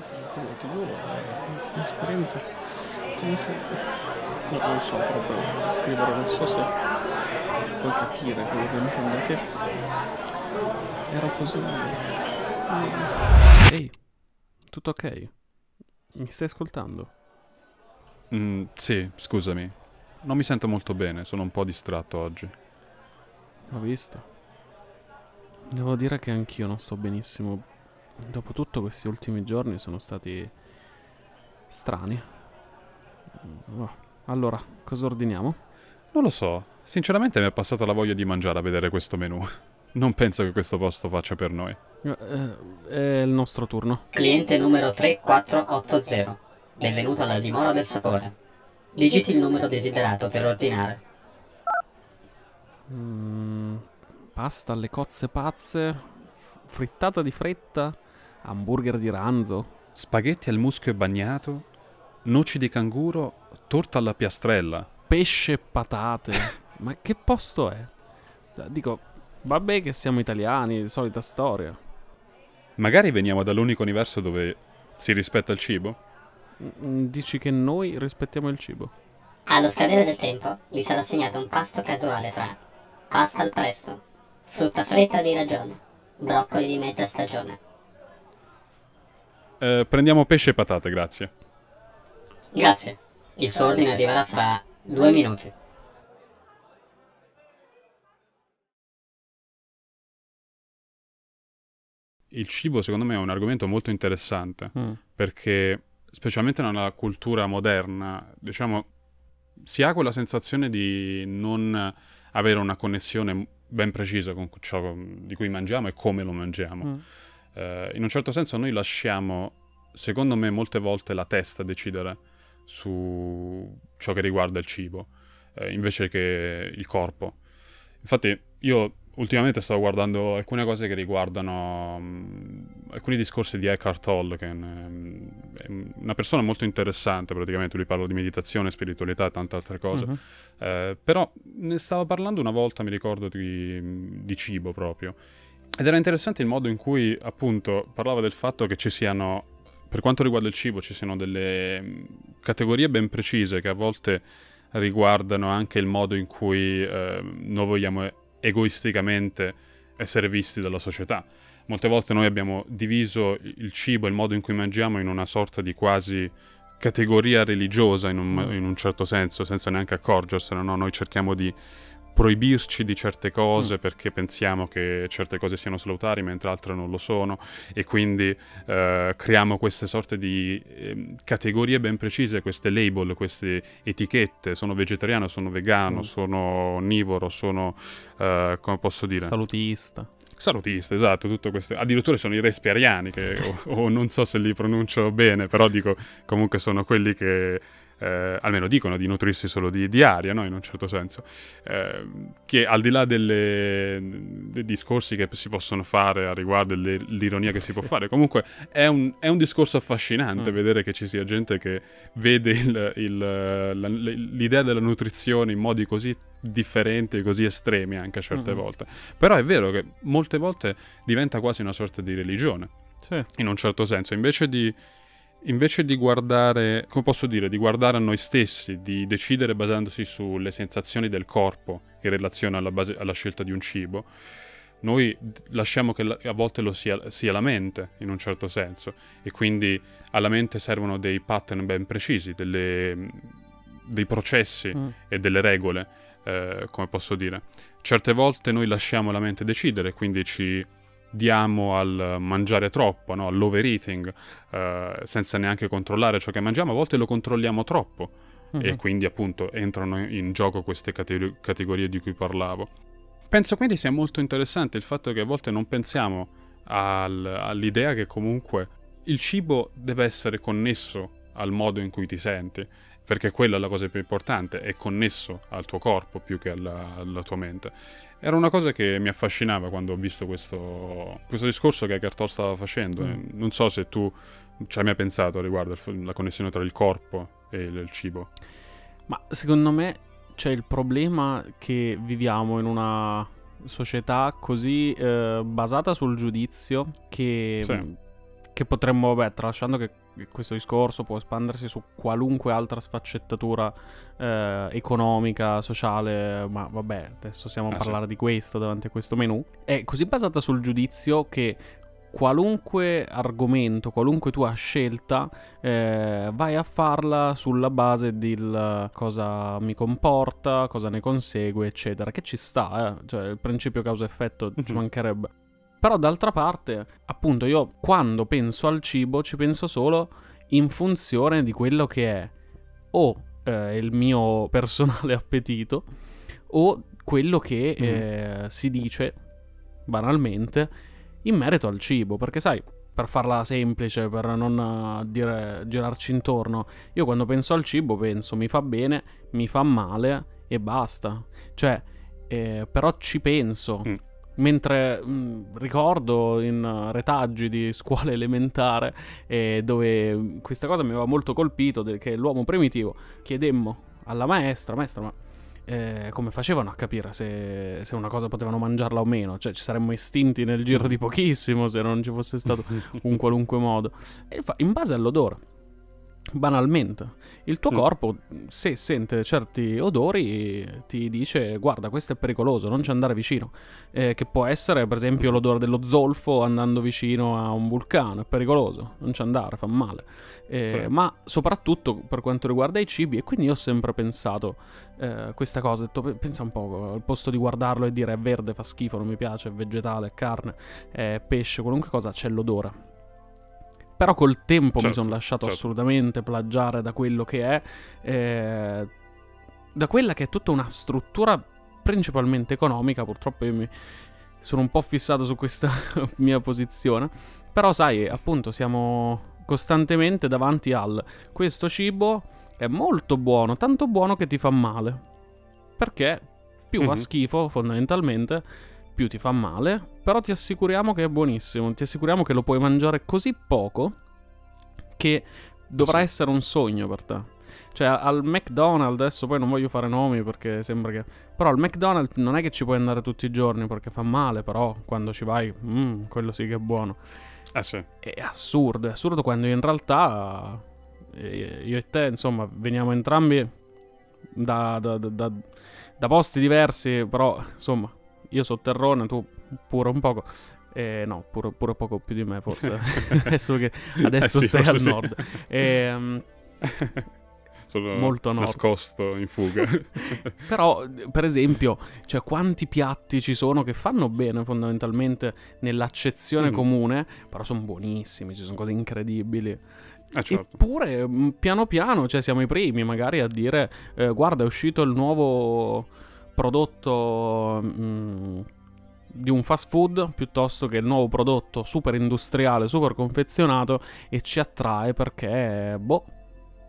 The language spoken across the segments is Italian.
Ti giuro, ti giuro, è un'esperienza come se... No, non so proprio descrivere, non so se puoi capire quello che intendo, che ero così... Ehi, tutto ok? Mi stai ascoltando? Mm, sì, scusami. Non mi sento molto bene, sono un po' distratto oggi. Ho visto. Devo dire che anch'io non sto benissimo. Dopotutto questi ultimi giorni sono stati strani. Oh, Allora, cosa ordiniamo? Non lo so, sinceramente mi è passata la voglia di mangiare a vedere questo menù. Non penso che questo posto faccia per noi. Eh, eh, è il nostro turno. Cliente numero 3480. Benvenuto alla dimora del sapore. Digiti il numero desiderato per ordinare. Mm, pasta alle cozze pazze, frittata di fretta, hamburger di ranzo. Spaghetti al muschio e bagnato, noci di canguro, torta alla piastrella. pesce e patate. Ma che posto è? Dico, vabbè che siamo italiani, solita storia. Magari veniamo dall'unico universo dove si rispetta il cibo? Mm, Dici che noi rispettiamo il cibo? Allo scadere del tempo vi sarà assegnato un pasto casuale tra pasta al presto, frutta fredda di ragione, broccoli di mezza stagione. Eh, prendiamo pesce e patate, grazie. Grazie. Il suo ordine arriverà fra due minuti. Il cibo secondo me è un argomento molto interessante Mm. perché specialmente nella cultura moderna, diciamo, si ha quella sensazione di non avere una connessione ben precisa con ciò di cui mangiamo e come lo mangiamo. Mm. Eh, in un certo senso noi lasciamo, secondo me, molte volte la testa decidere su ciò che riguarda il cibo, eh, invece che il corpo. Infatti io ultimamente stavo guardando alcune cose che riguardano mm, alcuni discorsi di Eckhart Tolle, che è un- è una persona molto interessante, praticamente lui parla di meditazione, spiritualità e tante altre cose. Mhm. Eh, però ne stavo parlando una volta, mi ricordo, di, di cibo proprio. Ed era interessante il modo in cui, appunto, parlava del fatto che ci siano, per quanto riguarda il cibo, ci siano delle mm, categorie ben precise che a volte riguardano anche il modo in cui eh, noi vogliamo egoisticamente essere visti dalla società. Molte volte noi abbiamo diviso il cibo, il modo in cui mangiamo in una sorta di quasi categoria religiosa in un, in un certo senso, senza neanche accorgersene, no? Noi cerchiamo di proibirci di certe cose perché pensiamo che certe cose siano salutari mentre altre non lo sono e quindi eh, creiamo queste sorte di ehm, categorie ben precise, queste label, queste etichette, sono vegetariano, sono vegano, Mm. sono onnivoro, sono, eh, come posso dire, Salutista. Salutista, esatto, tutto questo. Addirittura sono i respiriani, che, o, o non so se li pronuncio bene, però dico, comunque sono quelli che eh, almeno dicono di nutrirsi solo di, di aria, no? In un certo senso. Eh, che al di là delle, dei discorsi che si possono fare a riguardo dell'ironia che si può fare, comunque è un, è un discorso affascinante Mm. vedere che ci sia gente che vede il- il- la- l'idea della nutrizione in modi così differenti e così estremi anche a certe Mhm. volte. Però è vero che molte volte diventa quasi una sorta di religione, Sì. in un certo senso, invece di, invece di guardare, come posso dire, di guardare a noi stessi, di decidere basandosi sulle sensazioni del corpo in relazione alla, base- alla scelta di un cibo, noi lasciamo che a volte lo sia, sia la mente, in un certo senso, e quindi alla mente servono dei pattern ben precisi, delle- dei processi Mm. e delle regole, eh, come posso dire. Certe volte noi lasciamo la mente decidere, quindi ci diamo al mangiare troppo, no? all'overeating, eh, senza neanche controllare ciò che mangiamo, a volte lo controlliamo troppo e Mhm. quindi appunto entrano in gioco queste cate- categorie di cui parlavo. Penso quindi sia molto interessante il fatto che a volte non pensiamo al- all'idea che comunque il cibo deve essere connesso al modo in cui ti senti, perché quella è la cosa più importante, è connesso al tuo corpo più che alla, alla tua mente. Era una cosa che mi affascinava quando ho visto questo, questo discorso che Eckhart Tolle stava facendo. Mm. e Non so se tu ci hai mai pensato riguardo la connessione tra il corpo e il, cibo. Ma secondo me c'è il problema che viviamo in una società così eh, basata sul giudizio che, Sì. che che potremmo, vabbè, tralasciando che questo discorso può espandersi su qualunque altra sfaccettatura eh, economica, sociale, ma vabbè, adesso stiamo a Ah, parlare sì. di questo davanti a questo menu, è così basata sul giudizio che qualunque argomento, qualunque tua scelta, eh, vai a farla sulla base di cosa mi comporta, cosa ne consegue, eccetera. Che ci sta, eh? cioè il principio causa-effetto ci Mhm. mancherebbe. Però d'altra parte, appunto, io quando penso al cibo ci penso solo in funzione di quello che è o eh, il mio personale appetito o quello che Mhm. eh, si dice banalmente in merito al cibo, perché sai, per farla semplice, per non eh, dire girarci intorno, io quando penso al cibo penso mi fa bene, mi fa male e basta. Cioè, eh, però ci penso. Mm. Mentre mh, ricordo in retaggi di scuola elementare eh, dove questa cosa mi aveva molto colpito, che l'uomo primitivo chiedemmo alla maestra, maestra ma eh, come facevano a capire se, se una cosa potevano mangiarla o meno? Cioè ci saremmo estinti nel giro di pochissimo se non ci fosse stato un qualunque modo. E in base all'odore. Banalmente, il tuo Mm. corpo, se sente certi odori, ti dice: Guarda, questo è pericoloso, non ci andare vicino. Eh, che può essere, per esempio, l'odore dello zolfo andando vicino a un vulcano, è pericoloso, non ci andare, fa male. Eh, Sì. Ma soprattutto per quanto riguarda i cibi, e quindi io ho sempre pensato eh, questa cosa. Ho detto, "Pe- pensa un po', al posto di guardarlo e dire è verde, fa schifo, non mi piace, è vegetale, è carne, è pesce, qualunque cosa, c'è l'odore. Però col tempo mi Certo, sono lasciato certo. assolutamente plagiare da quello che è, eh, da quella che è tutta una struttura principalmente economica. Purtroppo io mi sono un po' fissato su questa mia posizione. Però sai, appunto, siamo costantemente davanti al questo cibo è molto buono, tanto buono che ti fa male. Perché più fa Mhm. schifo, fondamentalmente, più ti fa male, però ti assicuriamo che è buonissimo, ti assicuriamo che lo puoi mangiare così poco che dovrà Sì. essere un sogno per te. Cioè al McDonald's, adesso poi non voglio fare nomi perché sembra che... Però al McDonald's non è che ci puoi andare tutti i giorni perché fa male, però quando ci vai, mm, quello sì che è buono. Ah sì. È assurdo, è assurdo quando in realtà eh, io e te, insomma, veniamo entrambi da- da- da- da posti diversi, però insomma, io sotterrone, tu pure un poco. Eh, no, pure, pure poco più di me forse. adesso che adesso Eh sì, stai al sì. nord. Ehm, Sono Molto nord. nascosto in fuga. Però, per esempio, cioè, quanti piatti ci sono che fanno bene fondamentalmente nell'accezione Mm. comune, però sono buonissimi, ci sono cose incredibili. ah certo. Eppure, mh, piano piano, cioè, siamo i primi magari a dire: eh, Guarda, è uscito il nuovo prodotto. mh, di un fast food piuttosto che il nuovo prodotto super industriale, super confezionato e ci attrae perché, boh,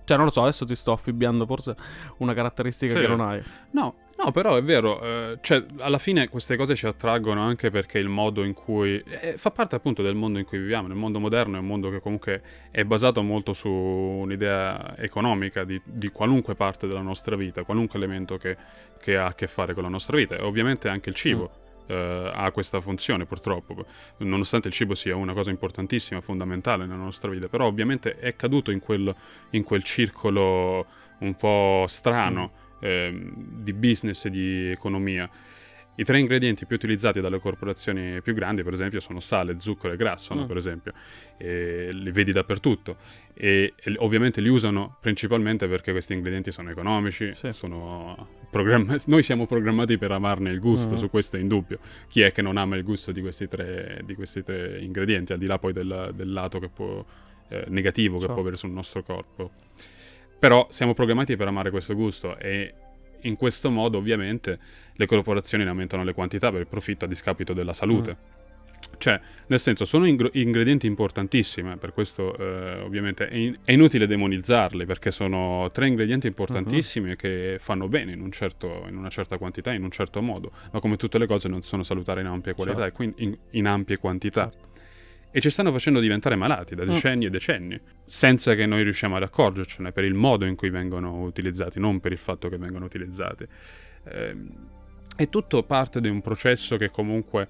cioè non lo so, adesso ti sto affibbiando forse una caratteristica Sì. che non hai. No, no, però è vero, eh, cioè, alla fine queste cose ci attraggono anche perché il modo in cui... eh, fa parte appunto del mondo in cui viviamo, nel mondo moderno è un mondo che comunque è basato molto su un'idea economica di, di qualunque parte della nostra vita, qualunque elemento che, che ha a che fare con la nostra vita, e ovviamente anche il cibo. eh, ha questa funzione purtroppo, nonostante il cibo sia una cosa importantissima, fondamentale nella nostra vita, però ovviamente è caduto in quel, in quel circolo un po' strano ehm, di business e di economia. I tre ingredienti più utilizzati dalle corporazioni più grandi, per esempio, sono sale, zucchero e grasso, no? Mm. per esempio. E li vedi dappertutto. E, e ovviamente li usano principalmente perché questi ingredienti sono economici, Sì. sono programma- noi siamo programmati per amarne il gusto, Mm. su questo è indubbio. Chi è che non ama il gusto di questi tre, di questi tre ingredienti, al di là poi del, del lato che può, eh, negativo che Certo. può avere sul nostro corpo? Però siamo programmati per amare questo gusto e in questo modo ovviamente le corporazioni ne aumentano le quantità per il profitto a discapito della salute. Cioè, nel senso, sono ingr- ingredienti importantissimi, per questo eh, ovviamente è, in- è inutile demonizzarli, perché sono tre ingredienti importantissimi che fanno bene in, un certo- in una certa quantità, in un certo modo, ma come tutte le cose non sono salutari in ampia qualità Certo. e quindi in, in ampie quantità. Certo. E ci stanno facendo diventare malati da Mm. decenni e decenni, senza che noi riusciamo ad accorgercene per il modo in cui vengono utilizzati, non per il fatto che vengono utilizzati. Ehm, è tutto parte di un processo che comunque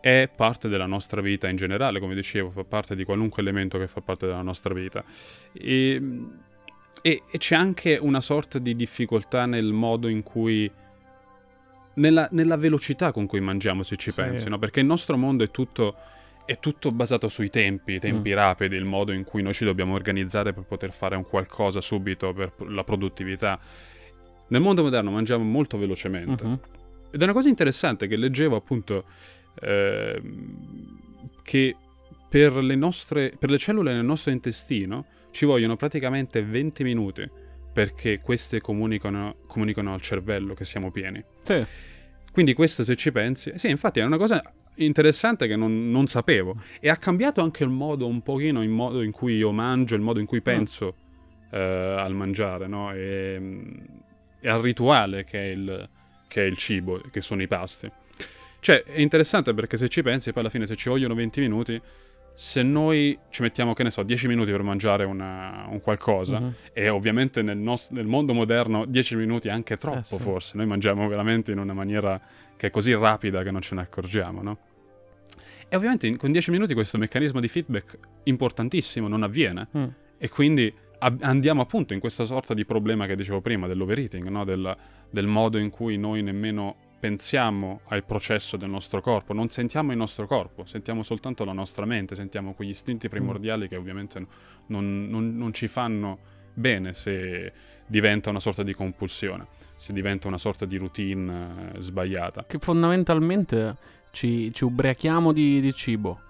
è parte della nostra vita in generale, come dicevo, fa parte di qualunque elemento che fa parte della nostra vita. E, e, e c'è anche una sorta di difficoltà nel modo in cui... Nella, nella velocità con cui mangiamo, se ci Sì. pensi, no? Perché il nostro mondo è tutto, è tutto basato sui tempi, i tempi Mm. rapidi, il modo in cui noi ci dobbiamo organizzare per poter fare un qualcosa subito per la produttività. Nel mondo moderno mangiamo molto velocemente. Mhm. Ed è una cosa interessante che leggevo appunto ehm, che per le, nostre, per le cellule nel nostro intestino ci vogliono praticamente 20 minuti perché queste comunicano, comunicano al cervello che siamo pieni. Sì. Quindi questo se ci pensi... Sì, infatti è una cosa interessante che non, non sapevo. E ha cambiato anche il modo un pochino, il modo in cui io mangio, il modo in cui penso eh, al mangiare, no? E, e al rituale che è, il, che è il cibo, che sono i pasti. Cioè, è interessante perché se ci pensi, poi alla fine se ci vogliono 20 minuti, se noi ci mettiamo, che ne so, 10 minuti per mangiare una- un qualcosa, Mhm. e ovviamente nel, nos- nel mondo moderno 10 minuti è anche troppo, Eh, sì. forse. Noi mangiamo veramente in una maniera che è così rapida che non ce ne accorgiamo, no? E ovviamente in- con 10 minuti questo meccanismo di feedback importantissimo non avviene. Mm. E quindi andiamo appunto in questa sorta di problema che dicevo prima, dell'overeating, no? del, del modo in cui noi nemmeno pensiamo al processo del nostro corpo, non sentiamo il nostro corpo, sentiamo soltanto la nostra mente, sentiamo quegli istinti primordiali che ovviamente non, non- non ci fanno bene se diventa una sorta di compulsione, se diventa una sorta di routine eh, sbagliata. Che fondamentalmente ci, ci ubriachiamo di, di cibo.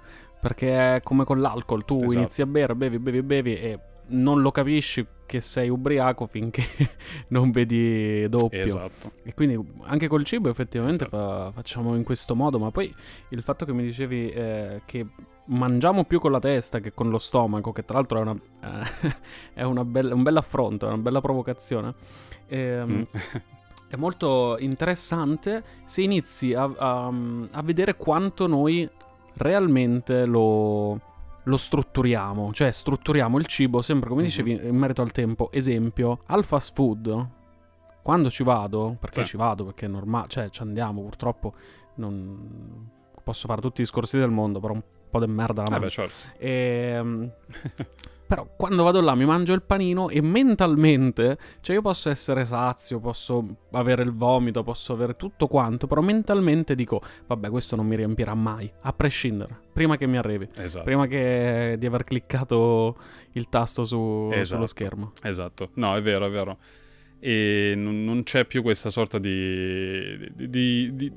Perché è come con l'alcol, tu Esatto. inizi a bere, bevi, bevi, bevi e non lo capisci che sei ubriaco finché non vedi doppio. Esatto. E quindi anche col cibo effettivamente Esatto. fa- facciamo in questo modo, ma poi il fatto che mi dicevi eh, che mangiamo più con la testa che con lo stomaco, che tra l'altro è, una, eh, è una bella- un bel affronto, è una bella provocazione, ehm, Mm. è molto interessante se inizi a, a- a vedere quanto noi realmente lo, lo strutturiamo, cioè strutturiamo il cibo sempre come Mhm. dicevi in merito al tempo. Esempio, al fast food, quando ci vado, perché Sì. ci vado, perché è normale, cioè ci andiamo, purtroppo non posso fare tutti i discorsi del mondo, però un po' di merda la Eh mangio. beh, certo. Ehm, però quando vado là mi mangio il panino e mentalmente, cioè io posso essere sazio, posso avere il vomito, posso avere tutto quanto, però mentalmente dico, vabbè, questo non mi riempirà mai, a prescindere, prima che mi arrivi, Esatto. prima che di aver cliccato il tasto su- Esatto. sullo schermo. Esatto, no, è vero, è vero. E non, non c'è più questa sorta di, di, di- di-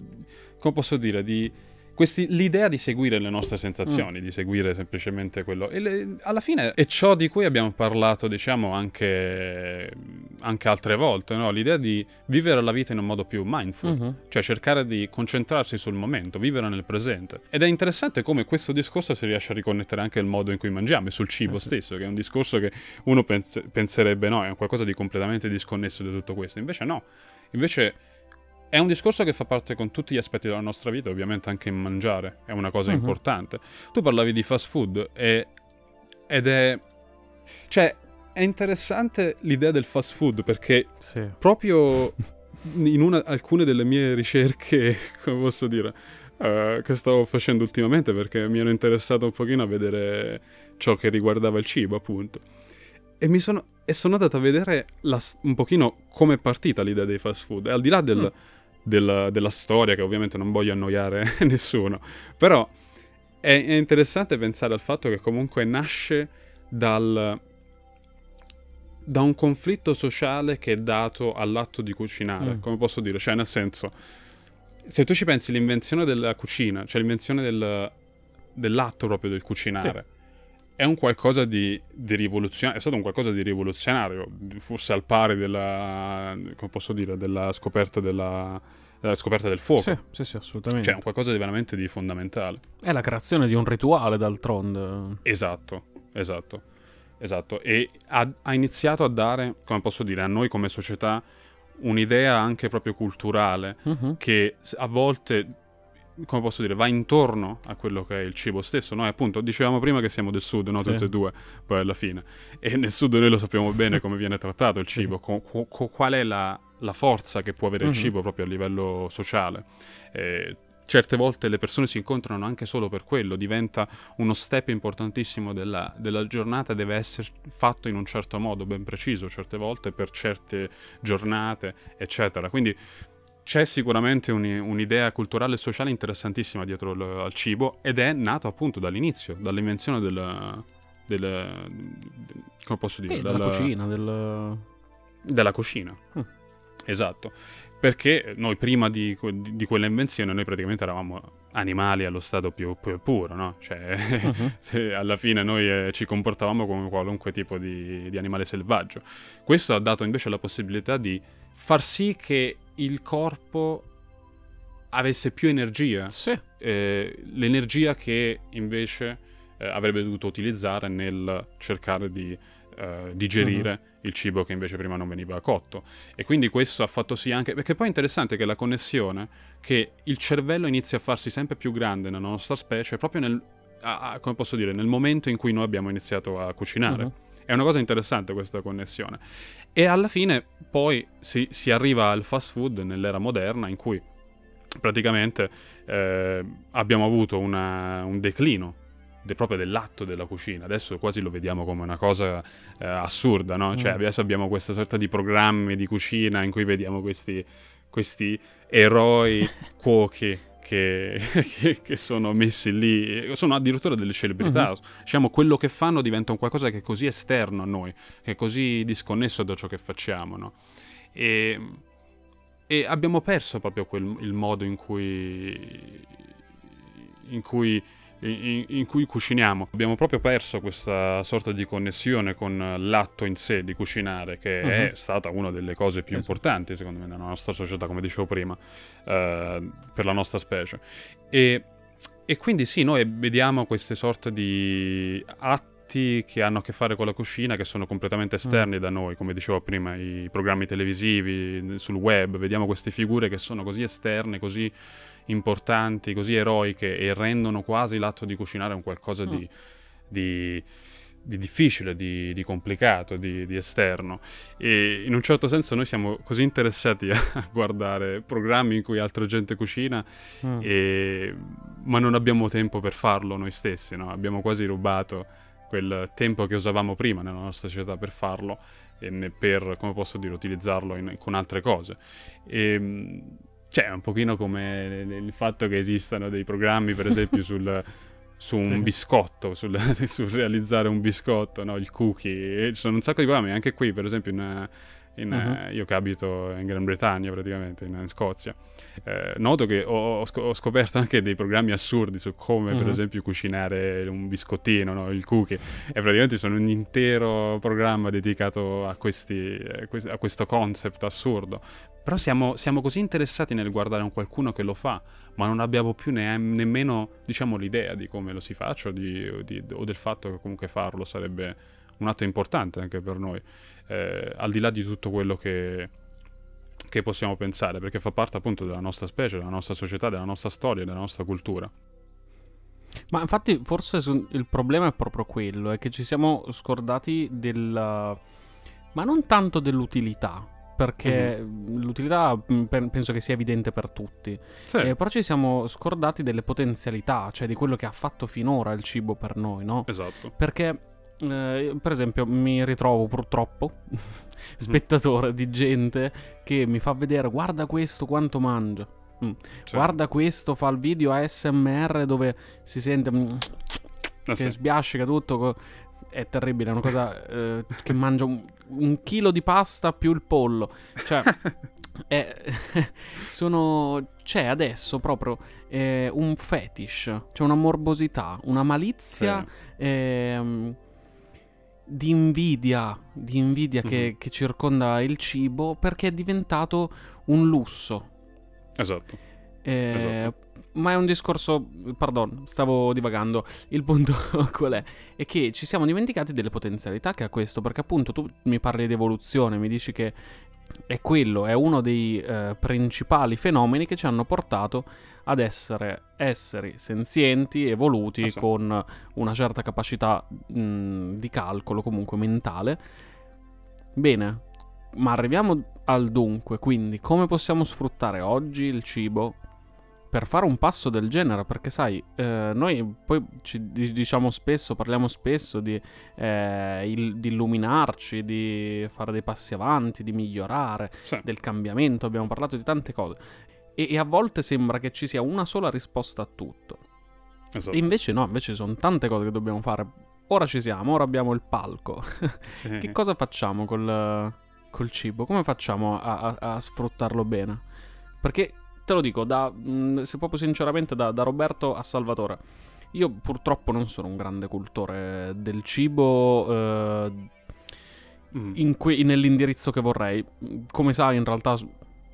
come posso dire, di questi- l'idea di seguire le nostre sensazioni, di seguire semplicemente quello. E le- alla fine è ciò di cui abbiamo parlato, diciamo, anche, anche altre volte, no? L'idea di vivere la vita in un modo più mindful. Mhm. Cioè cercare di concentrarsi sul momento, vivere nel presente. Ed è interessante come questo discorso si riesce a riconnettere anche al modo in cui mangiamo e sul cibo Eh sì. stesso, che è un discorso che uno pens- penserebbe no, è qualcosa di completamente disconnesso da tutto questo. Invece no. Invece è un discorso che fa parte con tutti gli aspetti della nostra vita, ovviamente anche in mangiare, è una cosa Mhm. importante. Tu parlavi di fast food e- ed è... Cioè, è interessante l'idea del fast food perché Sì. proprio in una- alcune delle mie ricerche, come posso dire, eh, che stavo facendo ultimamente perché mi ero interessato un pochino a vedere ciò che riguardava il cibo, appunto. E mi sono, e sono andato a vedere la un pochino come è partita l'idea dei fast food. E al di là del- Mm. Del- della storia, che ovviamente non voglio annoiare nessuno, però è, è interessante pensare al fatto che comunque nasce dal, da un conflitto sociale che è dato all'atto di cucinare, Mm. come posso dire? Cioè, nel senso, se tu ci pensi, l'invenzione della cucina, cioè l'invenzione del- dell'atto proprio del cucinare, è un qualcosa di, di rivoluzionario, è stato un qualcosa di rivoluzionario, forse al pari della, come posso dire, della scoperta della, della scoperta del fuoco. Sì, sì, sì, assolutamente. Cioè, è un qualcosa di veramente di fondamentale. È la creazione di un rituale, d'altronde. Esatto, esatto, esatto. E ha, ha iniziato a dare, come posso dire, a noi come società un'idea anche proprio culturale Mhm. che a volte, come posso dire, va intorno a quello che è il cibo stesso. Noi appunto dicevamo prima che siamo del sud, no? Sì. Tutte e due, poi alla fine. E nel sud noi lo sappiamo bene come viene trattato il cibo, co- co- qual è la, la forza che può avere Mhm. il cibo proprio a livello sociale. Eh, certe volte le persone si incontrano anche solo per quello, diventa uno step importantissimo della, della, giornata, deve essere fatto in un certo modo, ben preciso, certe volte per certe giornate, eccetera. Quindi c'è sicuramente un, un'idea culturale e sociale interessantissima dietro l, al cibo ed è nato appunto dall'inizio, dall'invenzione del... del, del come posso dire? Sì, della cucina, del... Della cucina. Mm. Esatto perché noi prima di, di, di, quella invenzione noi praticamente eravamo animali allo stato più, più puro, no? Cioè, uh-huh. alla fine noi eh, ci comportavamo come qualunque tipo di, di, animale selvaggio. Questo ha dato invece la possibilità di far sì che il corpo avesse più energia, sì. eh, l'energia che invece eh, avrebbe dovuto utilizzare nel cercare di uh, digerire uh-huh. il cibo che invece prima non veniva cotto. E quindi questo ha fatto sì anche... Perché poi è interessante che la connessione, che il cervello inizia a farsi sempre più grande nella nostra specie proprio nel... A, come posso dire, nel momento in cui noi abbiamo iniziato a cucinare. Uh-huh. È una cosa interessante questa connessione. E alla fine poi si, si arriva al fast food nell'era moderna in cui praticamente eh, abbiamo avuto una, un declino de, proprio dell'atto della cucina. Adesso quasi lo vediamo come una cosa eh, assurda, no? Cioè, mm. adesso abbiamo questa sorta di programmi di cucina in cui vediamo questi, questi eroi cuochi che, che, che, sono messi lì, sono addirittura delle celebrità. Mm-hmm. Diciamo, quello che fanno diventa un qualcosa che è così esterno a noi, che è così disconnesso da ciò che facciamo, no? E, e abbiamo perso proprio quel, il modo in cui, in cui in, in, cui cuciniamo. Abbiamo proprio perso quessa sorta di connessione con l'atto in sé di cucinare, che uh-huh. è stata una delle cose più importanti, secondo me, nella nostra società, come dicevo prima, uh, per la nostra specie. E, e quindi sì, noi vediamo queste sorte di atti che hanno a che fare con la cucina, che sono completamente mm. esterni mm. da noi, come dicevo prima, i programmi televisivi, sul web, vediamo queste figure che sono così esterne, così importanti, così eroiche e rendono quasi l'atto di cucinare un qualcosa mm. di, di, di, difficile, di, di complicato, di, esterno. E in un certo senso noi siamo così interessati a, guardare programmi in cui altra gente cucina, mm. e, ma non abbiamo tempo per farlo noi stessi, no? abbiamo quasi rubato quel tempo che usavamo prima nella nostra società per farlo e per, come posso dire, utilizzarlo in, con altre cose. E, cioè, un pochino come il fatto che esistano dei programmi, per esempio, sul, su un biscotto, sul, sul, realizzare un biscotto, no? il cookie. ci sono un sacco di programmi, anche qui, per esempio, in, in, uh-huh. io che abito in Gran Bretagna, praticamente, in, in Scozia. Eh, noto che ho, ho, scoperto anche dei programmi assurdi su come, uh-huh. per esempio, cucinare un biscottino, no? il cookie. E praticamente sono un intero programma dedicato a, questi, a questo concept assurdo. Però siamo, siamo, così interessati nel guardare un qualcuno che lo fa, ma non abbiamo più ne- nemmeno, diciamo, l'idea di come lo si faccia o, di, di, o, del fatto che comunque farlo sarebbe un atto importante anche per noi, eh, al di là di tutto quello che, che possiamo pensare, perché fa parte appunto della nostra specie, della nostra società, della nostra storia, della nostra cultura. Ma infatti forse il problema è proprio quello, è che ci siamo scordati del... ma non tanto dell'utilità, perché mm-hmm. l'utilità mm, penso che sia evidente per tutti. Sì. Eh, però ci siamo scordati delle potenzialità, cioè di quello che ha fatto finora il cibo per noi, no? Esatto. Perché, eh, per esempio, mi ritrovo purtroppo spettatore di gente che mi fa vedere guarda questo quanto mangia. Mm. Sì. Guarda questo, fa il video ASMR dove si sente mm, ah, che sì. sbiascica tutto. È terribile, è una cosa eh, che mangia un, un chilo di pasta più il pollo. Cioè, è, sono, c'è adesso proprio eh, un fetish, c'è una morbosità, una malizia sì. eh, di invidia, di invidia mm-hmm. che, mhm. che circonda il cibo perché è diventato un lusso. Esatto. Eh, esatto ma è un discorso. Pardon, stavo divagando. Il punto qual è? È che ci siamo dimenticati delle potenzialità che ha questo, perché appunto tu mi parli di evoluzione, mi dici che è quello, è uno dei eh, principali fenomeni che ci hanno portato ad essere esseri senzienti, evoluti, ah, sì. con una certa capacità mh, di calcolo, comunque mentale. Bene, ma arriviamo al dunque, quindi come possiamo sfruttare oggi il cibo per fare un passo del genere, perché sai, eh, noi poi ci diciamo spesso, parliamo spesso di, eh, il, di, illuminarci, di fare dei passi avanti, di migliorare, Sì. del cambiamento, abbiamo parlato di tante cose. E, e a volte sembra che ci sia una sola risposta a tutto. Esatto. E invece no, invece ci sono tante cose che dobbiamo fare. Ora ci siamo, ora abbiamo il palco. Sì. Che cosa facciamo col, col cibo? Come facciamo a, a- a sfruttarlo bene? Perché te lo dico, da, mh, se proprio sinceramente, da, da Roberto a Salvatore. Io purtroppo non sono un grande cultore del cibo eh, Mm. in que- nell'indirizzo che vorrei. Come sai, in realtà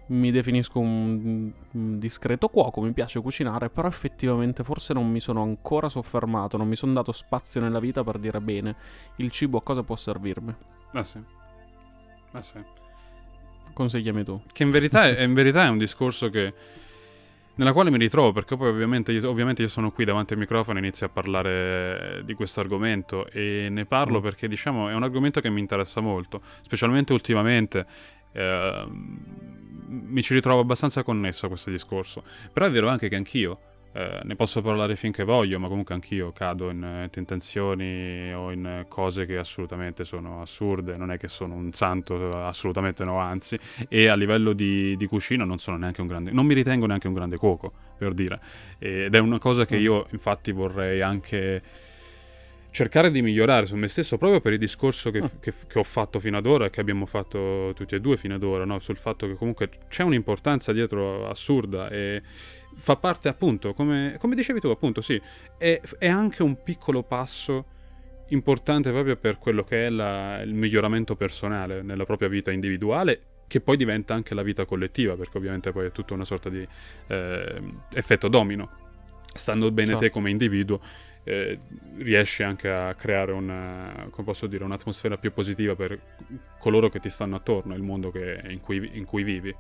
mi definisco un, un discreto cuoco, mi piace cucinare, però effettivamente forse non mi sono ancora soffermato, non mi sono dato spazio nella vita per dire bene il cibo a cosa può servirmi. Ah, sì. Ah, sì. Consigliami tu. Che in verità, è, in verità è un discorso che nella quale mi ritrovo perché poi ovviamente io, ovviamente io sono qui davanti al microfono e inizio a parlare di questo argomento e ne parlo Mm. perché diciamo è un argomento che mi interessa molto specialmente ultimamente eh, mi ci ritrovo abbastanza connesso a questo discorso però è vero anche che anch'io eh, ne posso parlare finché voglio ma comunque anch'io cado in eh, tentazioni o in eh, cose che assolutamente sono assurde non è che sono un santo assolutamente no anzi e a livello di, di cucina non sono neanche un grande non mi ritengo neanche un grande cuoco per dire ed è una cosa che Mm. io infatti vorrei anche cercare di migliorare su me stesso proprio per il discorso che, Mm. che- che ho fatto fino ad ora e che abbiamo fatto tutti e due fino ad ora no? sul fatto che comunque c'è un'importanza dietro assurda e fa parte appunto come, come dicevi tu appunto sì è, è anche un piccolo passo importante proprio per quello che è la- il miglioramento personale nella propria vita individuale che poi diventa anche la vita collettiva perché ovviamente poi è tutta una sorta di eh, effetto domino stando bene te Certo. come individuo eh, riesci anche a creare una, come posso dire, un'atmosfera più positiva per coloro che ti stanno attorno, il mondo che- in, cui, in cui vivi.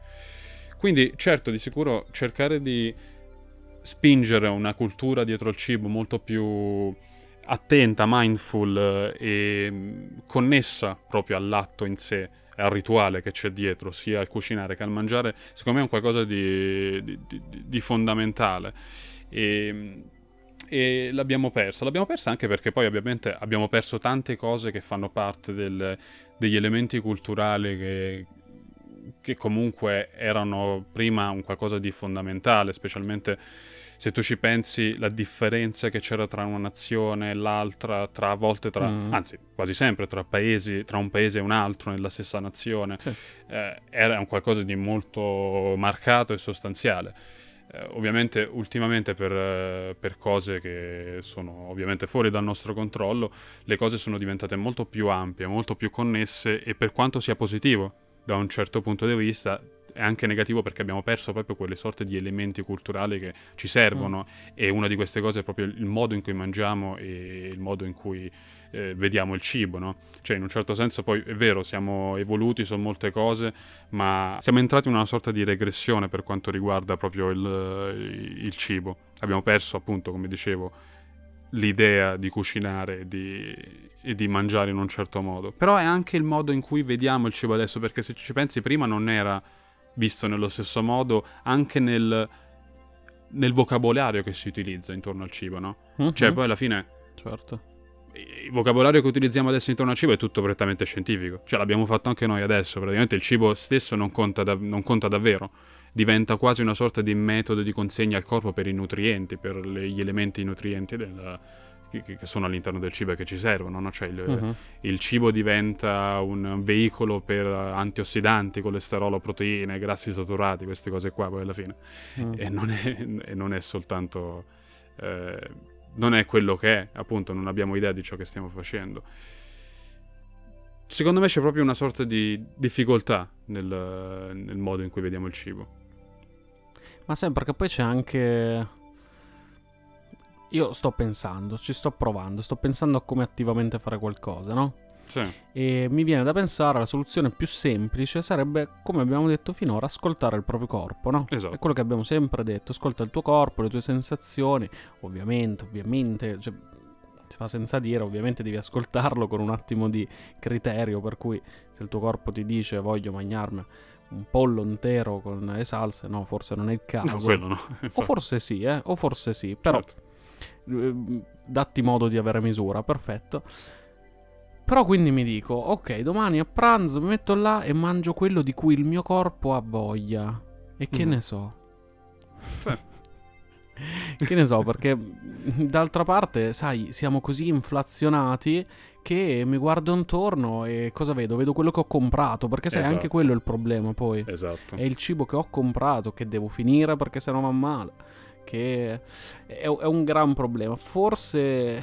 Quindi, certo, di sicuro cercare di spingere una cultura dietro il cibo molto più attenta, mindful eh, e mh, connessa proprio all'atto in sé e al rituale che c'è dietro, sia al cucinare che al mangiare, secondo me è un qualcosa di, di- di- di fondamentale. E, e l'abbiamo persa. L'abbiamo persa anche perché poi ovviamente abbiamo perso tante cose che fanno parte del- degli elementi culturali che, che comunque erano prima un qualcosa di fondamentale, specialmente se tu ci pensi la differenza che c'era tra una nazione e l'altra, tra a volte tra, Mm. anzi quasi sempre tra paesi, tra un paese e un altro nella stessa nazione, Sì. eh, era un qualcosa di molto marcato e sostanziale. Eh, ovviamente ultimamente per, eh, per cose che sono ovviamente fuori dal nostro controllo, le cose sono diventate molto più ampie, molto più connesse e per quanto sia positivo da un certo punto di vista è anche negativo perché abbiamo perso proprio quelle sorte di elementi culturali che ci servono e una di queste cose è proprio il modo in cui mangiamo e il modo in cui eh, vediamo il cibo, no? Cioè in un certo senso poi è vero, siamo evoluti su molte cose, ma siamo entrati in una sorta di regressione per quanto riguarda proprio il, il cibo. Abbiamo perso appunto, come dicevo, l'idea di cucinare di, e di mangiare in un certo modo. Però è anche il modo in cui vediamo il cibo adesso, perché se ci pensi prima non era visto nello stesso modo anche nel, nel vocabolario che si utilizza intorno al cibo, no? Cioè Mhm. poi alla fine Certo. il vocabolario che utilizziamo adesso intorno al cibo è tutto prettamente scientifico. Cioè, l'abbiamo fatto anche noi adesso. Praticamente il cibo stesso non conta, da- non conta davvero. Diventa quasi una sorta di metodo di consegna al corpo per i nutrienti, per le- gli elementi nutrienti del- che, che- sono all'interno del cibo e che ci servono. no? Cioè, il, Mhm. il cibo diventa un veicolo per antiossidanti, colesterolo, proteine, grassi saturati, queste cose qua poi alla fine Mm. e non è, e non è soltanto eh, non è quello che è appunto non abbiamo idea di ciò che stiamo facendo secondo me c'è proprio una sorta di difficoltà nel, nel modo in cui vediamo il cibo Ma sai, perché poi c'è anche. Io sto pensando, ci sto provando, sto pensando a come attivamente fare qualcosa, no? sì, E mi viene da pensare la soluzione più semplice sarebbe, come abbiamo detto finora, ascoltare il proprio corpo, no? esatto È quello che abbiamo sempre detto, ascolta il tuo corpo, le tue sensazioni, ovviamente, ovviamente, cioè, si fa senza dire, ovviamente devi ascoltarlo con un attimo di criterio, per cui se il tuo corpo ti dice voglio mangiarmi un pollo intero con le salse, no, forse non è il caso. No, quello no. O forse sì, eh, o forse sì, però Certo. Eh, datti modo di avere misura, perfetto. Però quindi mi dico, ok, domani a pranzo mi metto là e mangio quello di cui il mio corpo ha voglia. E che Mm. ne so? Sì. che ne so, perché d'altra parte, sai, siamo così inflazionati che mi guardo intorno e cosa vedo? Vedo quello che ho comprato, perché sai, anche Esatto. quello è il problema poi. Esatto. È il cibo che ho comprato che devo finire perché sennò va male. Che è, è un gran problema. Forse,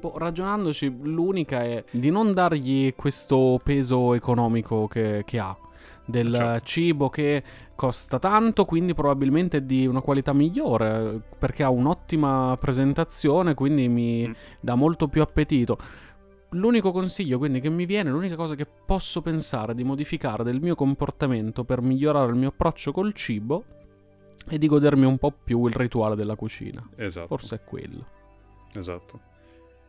boh, ragionandoci, l'unica è di non dargli questo peso economico che, che ha. Del Certo. cibo che costa tanto, quindi probabilmente è di una qualità migliore, perché ha un'ottima presentazione, quindi mi Mm. dà molto più appetito. L'unico consiglio quindi che mi viene, l'unica cosa che posso pensare di modificare del mio comportamento per migliorare il mio approccio col cibo è di godermi un po' più il rituale della cucina. Esatto. Forse è quello. Esatto.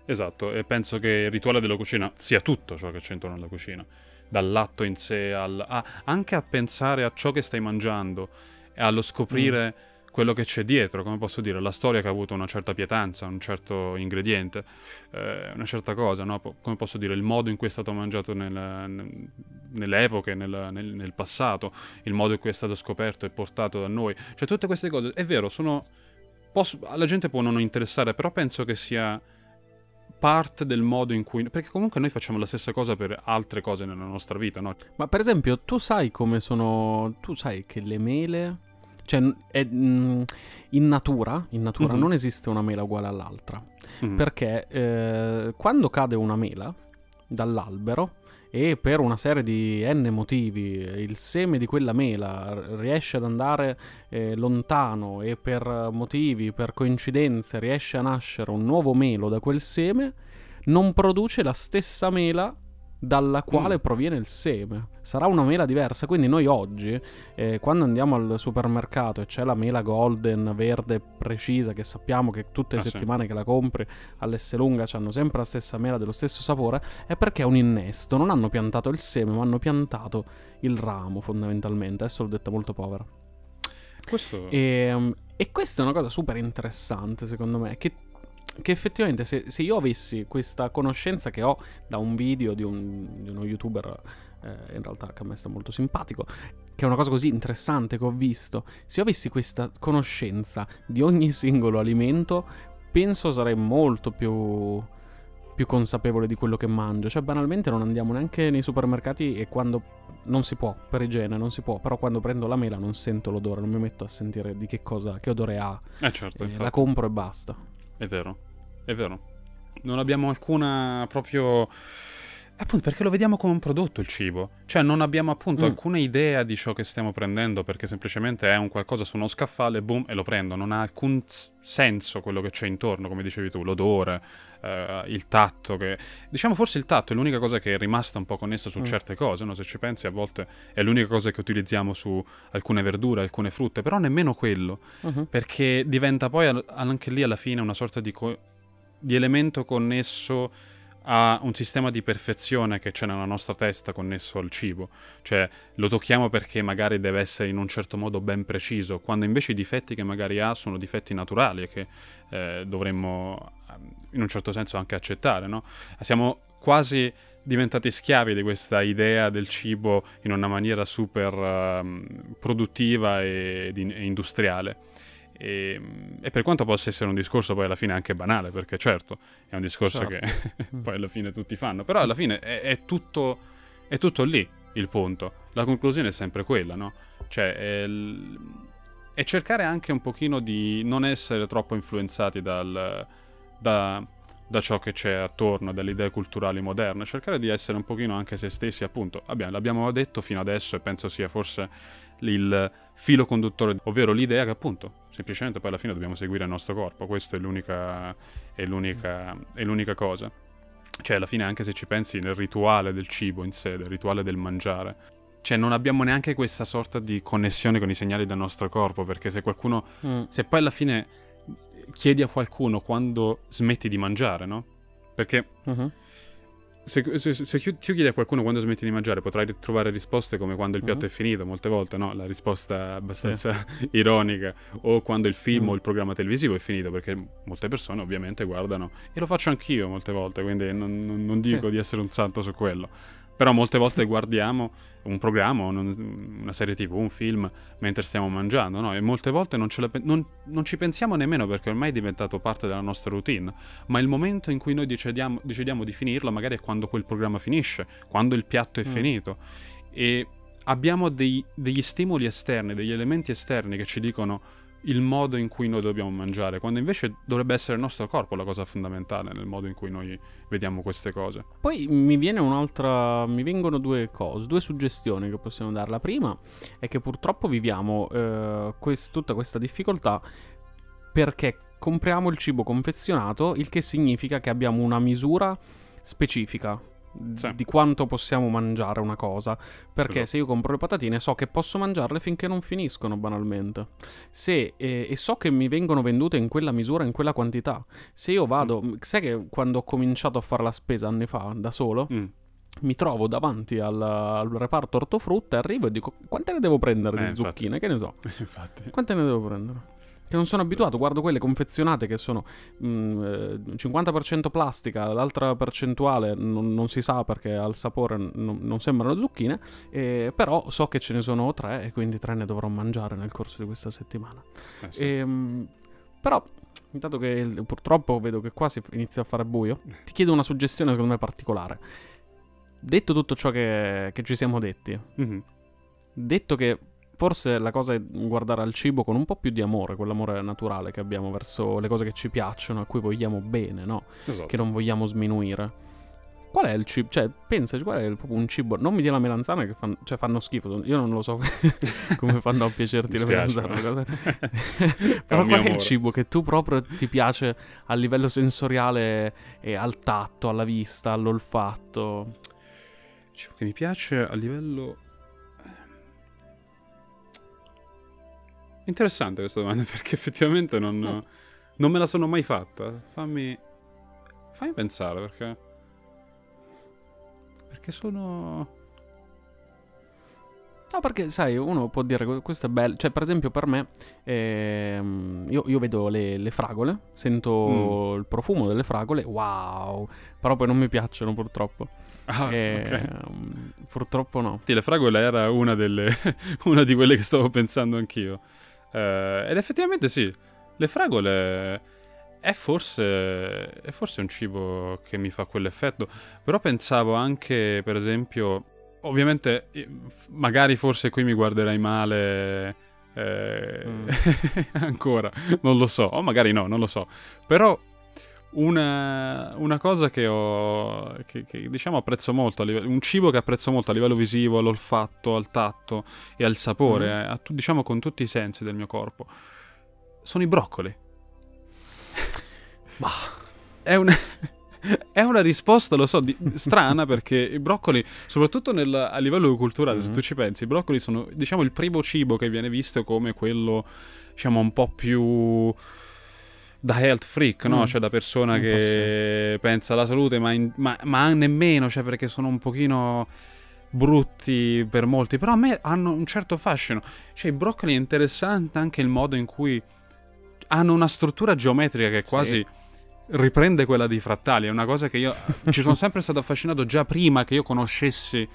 Esatto, e penso che il rituale della cucina sia tutto ciò che c'è intorno alla cucina. Dall'atto in sé al... a- anche a pensare a ciò che stai mangiando e allo scoprire quello che c'è dietro, come posso dire, la storia che ha avuto una certa pietanza, un certo ingrediente, eh, una certa cosa, no? Come posso dire, il modo in cui è stato mangiato nel- nel- nelle epoche, nel, nel- nel passato, il modo in cui è stato scoperto e portato da noi. Cioè tutte queste cose, è vero, sono... posso- alla gente può non interessare, però penso che sia parte del modo in cui... Perché comunque noi facciamo la stessa cosa per altre cose nella nostra vita, no? Ma per esempio, tu sai come sono. Tu sai che le mele. Cioè, è- mm, in natura, in natura Mhm. non esiste una mela uguale all'altra. Mm. Perché eh, quando cade una mela dall'albero e per una serie di n motivi il seme di quella mela riesce ad andare eh, lontano e per motivi, per coincidenze riesce a nascere un nuovo melo da quel seme, non produce la stessa mela dalla quale Mm. proviene il seme. Sarà una mela diversa. Quindi noi oggi, eh, quando andiamo al supermercato e c'è la mela golden, verde, precisa, che sappiamo che tutte le Ah, sì. settimane che la compri all'Esselunga hanno sempre la stessa mela dello stesso sapore, è perché è un innesto. Non hanno piantato il seme, ma hanno piantato il ramo, fondamentalmente. Adesso l'ho detta molto povera. Questo... E, e questa è una cosa super interessante, secondo me, che, che effettivamente se, se io avessi questa conoscenza che ho da un video di, un- di uno youtuber, eh, in realtà che a me sta molto simpatico, che è una cosa così interessante che ho visto, se io avessi questa conoscenza di ogni singolo alimento, penso sarei molto più più consapevole di quello che mangio. Cioè, banalmente non andiamo neanche nei supermercati e quando non si può, per igiene non si può, però quando prendo la mela non sento l'odore, non mi metto a sentire di che cosa, che odore ha. Eh certo, Eh, la compro e basta. È vero, è vero. Non abbiamo alcuna proprio... Appunto perché lo vediamo come un prodotto il cibo. Cioè non abbiamo appunto Mm. alcuna idea di ciò che stiamo prendendo perché semplicemente è un qualcosa su uno scaffale, boom, e lo prendo. Non ha alcun senso quello che c'è intorno, come dicevi tu, l'odore, eh, il tatto. Che... Diciamo forse il tatto è l'unica cosa che è rimasta un po' connessa su Mm. certe cose, no? Se ci pensi a volte è l'unica cosa che utilizziamo su alcune verdure, alcune frutte, però nemmeno quello Mhm. perché diventa poi anche lì alla fine una sorta di, co- di elemento connesso a un sistema di perfezione che c'è nella nostra testa connesso al cibo. Cioè lo tocchiamo perché magari deve essere in un certo modo ben preciso, quando invece i difetti che magari ha sono difetti naturali e che eh, dovremmo ehm, in un certo senso anche accettare. No? Siamo quasi diventati schiavi di questa idea del cibo in una maniera super ehm, produttiva e, e industriale. E, e per quanto possa essere un discorso poi alla fine anche banale, perché certo è un discorso Certo. che poi alla fine tutti fanno, però alla fine è, è tutto, è tutto lì il punto. La conclusione è sempre quella, no? Cioè, è, il- è cercare anche un pochino di non essere troppo influenzati dal, da, da ciò che c'è attorno, dalle idee culturali moderne, cercare di essere un pochino anche se stessi, appunto. Abbiamo- l'abbiamo detto fino adesso e penso sia forse il filo conduttore, ovvero l'idea che appunto semplicemente poi alla fine dobbiamo seguire il nostro corpo, questa è l'unica, è l'unica, è l'unica cosa. Cioè alla fine anche se ci pensi nel rituale del cibo in sé, del rituale del mangiare, cioè non abbiamo neanche questa sorta di connessione con i segnali del nostro corpo, perché se qualcuno Mm. se poi alla fine chiedi a qualcuno quando smetti di mangiare, no? Perché Mhm. Se, se, se tu chiedi a qualcuno quando smetti di mangiare, potrai trovare risposte come quando il piatto Mhm. è finito, molte volte, no? La risposta abbastanza ironica. O quando il film Mm. o il programma televisivo è finito, perché molte persone ovviamente guardano. E lo faccio anch'io molte volte, quindi non, non- non dico Sì. di essere un santo su quello. Però molte volte guardiamo un programma, un- una serie tv, un film, mentre stiamo mangiando, no? E molte volte non, ce la pe- non- non ci pensiamo nemmeno perché ormai è diventato parte della nostra routine. Ma il momento in cui noi decidiamo, decidiamo di finirlo magari è quando quel programma finisce, quando il piatto è Mm. finito. E abbiamo dei- degli stimoli esterni, degli elementi esterni che ci dicono il modo in cui noi dobbiamo mangiare, quando invece dovrebbe essere il nostro corpo la cosa fondamentale nel modo in cui noi vediamo queste cose. Poi mi viene un'altra. Mi vengono due cose, due suggestioni che possiamo dare. La prima è che purtroppo viviamo eh, quest- tutta questa difficoltà perché compriamo il cibo confezionato, il che significa che abbiamo una misura specifica. Sì. Di quanto possiamo mangiare una cosa. Perché Esatto. se io compro le patatine so che posso mangiarle finché non finiscono, banalmente. Se, eh, e so che mi vengono vendute in quella misura, in quella quantità. Se io vado, Mm. sai che quando ho cominciato a fare la spesa anni fa da solo, Mm. mi trovo davanti al, al reparto ortofrutta e arrivo e dico quante ne devo prendere Eh, di infatti. zucchine, che ne so, Infatti. quante ne devo prendere? Che non sono abituato, guardo quelle confezionate che sono mm, eh, 50% plastica, l'altra percentuale non, non si sa perché al sapore non, non sembrano zucchine, eh, però so che ce ne sono tre e quindi tre ne dovrò mangiare nel corso di questa settimana. Eh, sì. Ehm, però, intanto che purtroppo vedo che qua si inizia a fare buio, ti chiedo una suggestione secondo me particolare. Detto tutto ciò che, che ci siamo detti, Mhm. detto che forse la cosa è guardare al cibo con un po' più di amore, quell'amore naturale che abbiamo verso le cose che ci piacciono, a cui vogliamo bene, no? Esatto. Che non vogliamo sminuire. Qual è il cibo? Cioè, pensaci, qual è il- proprio un cibo? Non mi dire la melanzana che fan- cioè, fanno schifo. Io non lo so come fanno a piacerti le melanzane. Però qual mio è il amore. cibo che tu proprio ti piace a livello sensoriale e al tatto, alla vista, all'olfatto? Cibo che mi piace a livello... Interessante questa domanda perché effettivamente non, Mm. non me la sono mai fatta. Fammi, fammi pensare perché... Perché sono... No, perché sai, uno può dire que- questo è bello. Cioè, per esempio, per me, ehm, io, io vedo le, le fragole, sento Mm. il profumo delle fragole, wow. Però poi non mi piacciono purtroppo. Ah, Eh, ok. Ehm, Purtroppo no. Sì, la fragola era una, delle, una di quelle che stavo pensando anch'io. Eh, ed effettivamente sì, le fragole è forse, è forse un cibo che mi fa quell'effetto. Però pensavo anche, per esempio, ovviamente, magari forse qui mi guarderai male. eh, Mm. ancora, non lo so, o magari no, non lo so. Però una, una cosa che ho, che, che, diciamo apprezzo molto, a livello- un cibo che apprezzo molto a livello visivo, all'olfatto, al tatto e al sapore, Mm. eh, a diciamo con tutti i sensi del mio corpo, sono i broccoli. Ma È una, è una risposta, lo so, di- strana perché i broccoli, soprattutto nel- a livello culturale, se Mhm. tu ci pensi, i broccoli sono, diciamo, il primo cibo che viene visto come quello, diciamo, un po' più da health freak, no? Mm. Cioè da persona po' che pensa alla salute, ma, in- ma, ma nemmeno, cioè perché sono un pochino brutti per molti, però a me hanno un certo fascino. Cioè i broccoli è interessante anche il modo in cui hanno una struttura geometrica che Sì. quasi riprende quella dei frattali. È una cosa che io ci sono sempre stato affascinato già prima che io conoscessi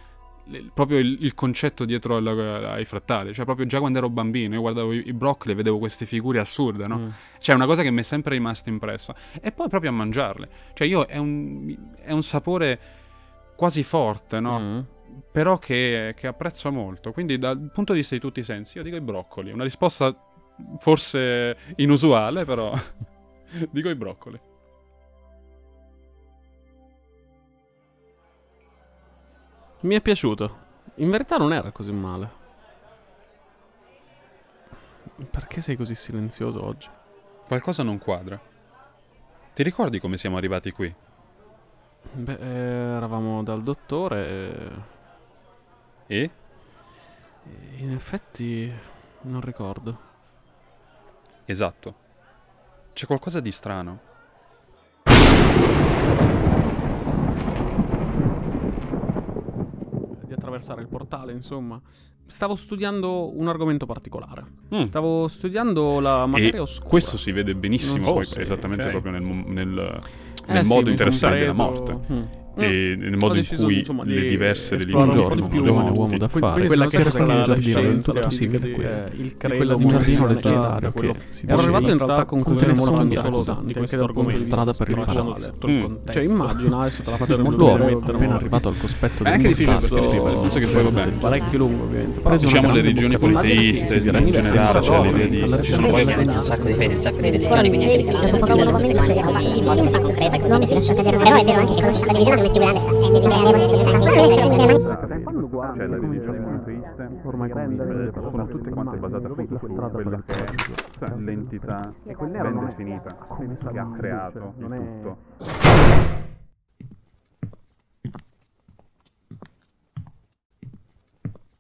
proprio il, il concetto dietro alla- ai frattali. Cioè, proprio già quando ero bambino, io guardavo i, i broccoli e vedevo queste figure assurde, no? Mm. Cioè, è una cosa che mi è sempre rimasta impressa. E poi proprio a mangiarle. Cioè, io è un, è un sapore quasi forte, no? Mm. Però che, che apprezzo molto. Quindi, dal punto di vista di tutti i sensi, io dico i broccoli. Una risposta forse inusuale, però dico i broccoli. Mi è piaciuto. In verità non era così male. Perché sei così silenzioso oggi? Qualcosa non quadra. Ti ricordi come siamo arrivati qui? Beh, eh, eravamo dal dottore. E? e In effetti non ricordo. Esatto. C'è qualcosa di strano. Attraversare il portale, insomma. Stavo studiando un argomento particolare. Mm. Stavo studiando la materia E oscura. questo si vede benissimo so poi esattamente ok. proprio nel, nel- Eh, nel sì, modo mi interessante della morte. Mm. E nel modo in deciso, cui insomma, le diverse religioni, un po' di più giovane uomo uomo d'affari. d'affari, Quella con che il la giardino è scienza, molto simile a eh, questo. il E credo quella di un molto giardino leggendario che si Ero arrivato in realtà conclusioni nessuno molto interessa interessanti di questo argomento. Strada per Mm. contesto. Cioè immagina, adesso te la faccio breve, appena arrivato al cospetto È del anche difficile perché nel senso che poi, vabbè, parecchio lungo ovviamente. diciamo le religioni di politeiste in generale, sì, cioè l'idea di ci sono un sacco di fede, un sacco di religioni, quindi è difficile le in e. Però è vero anche che conoscendo la divisione è più grande, sta. È Quando guardi cioè le come religioni dire, politeiste ormai eh, sono tutte quante basate appunto su quella che è cioè, l'entità ben definita che ha creato il tutto.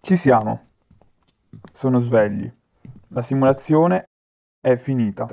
Ci siamo. Sono svegli. La simulazione è finita.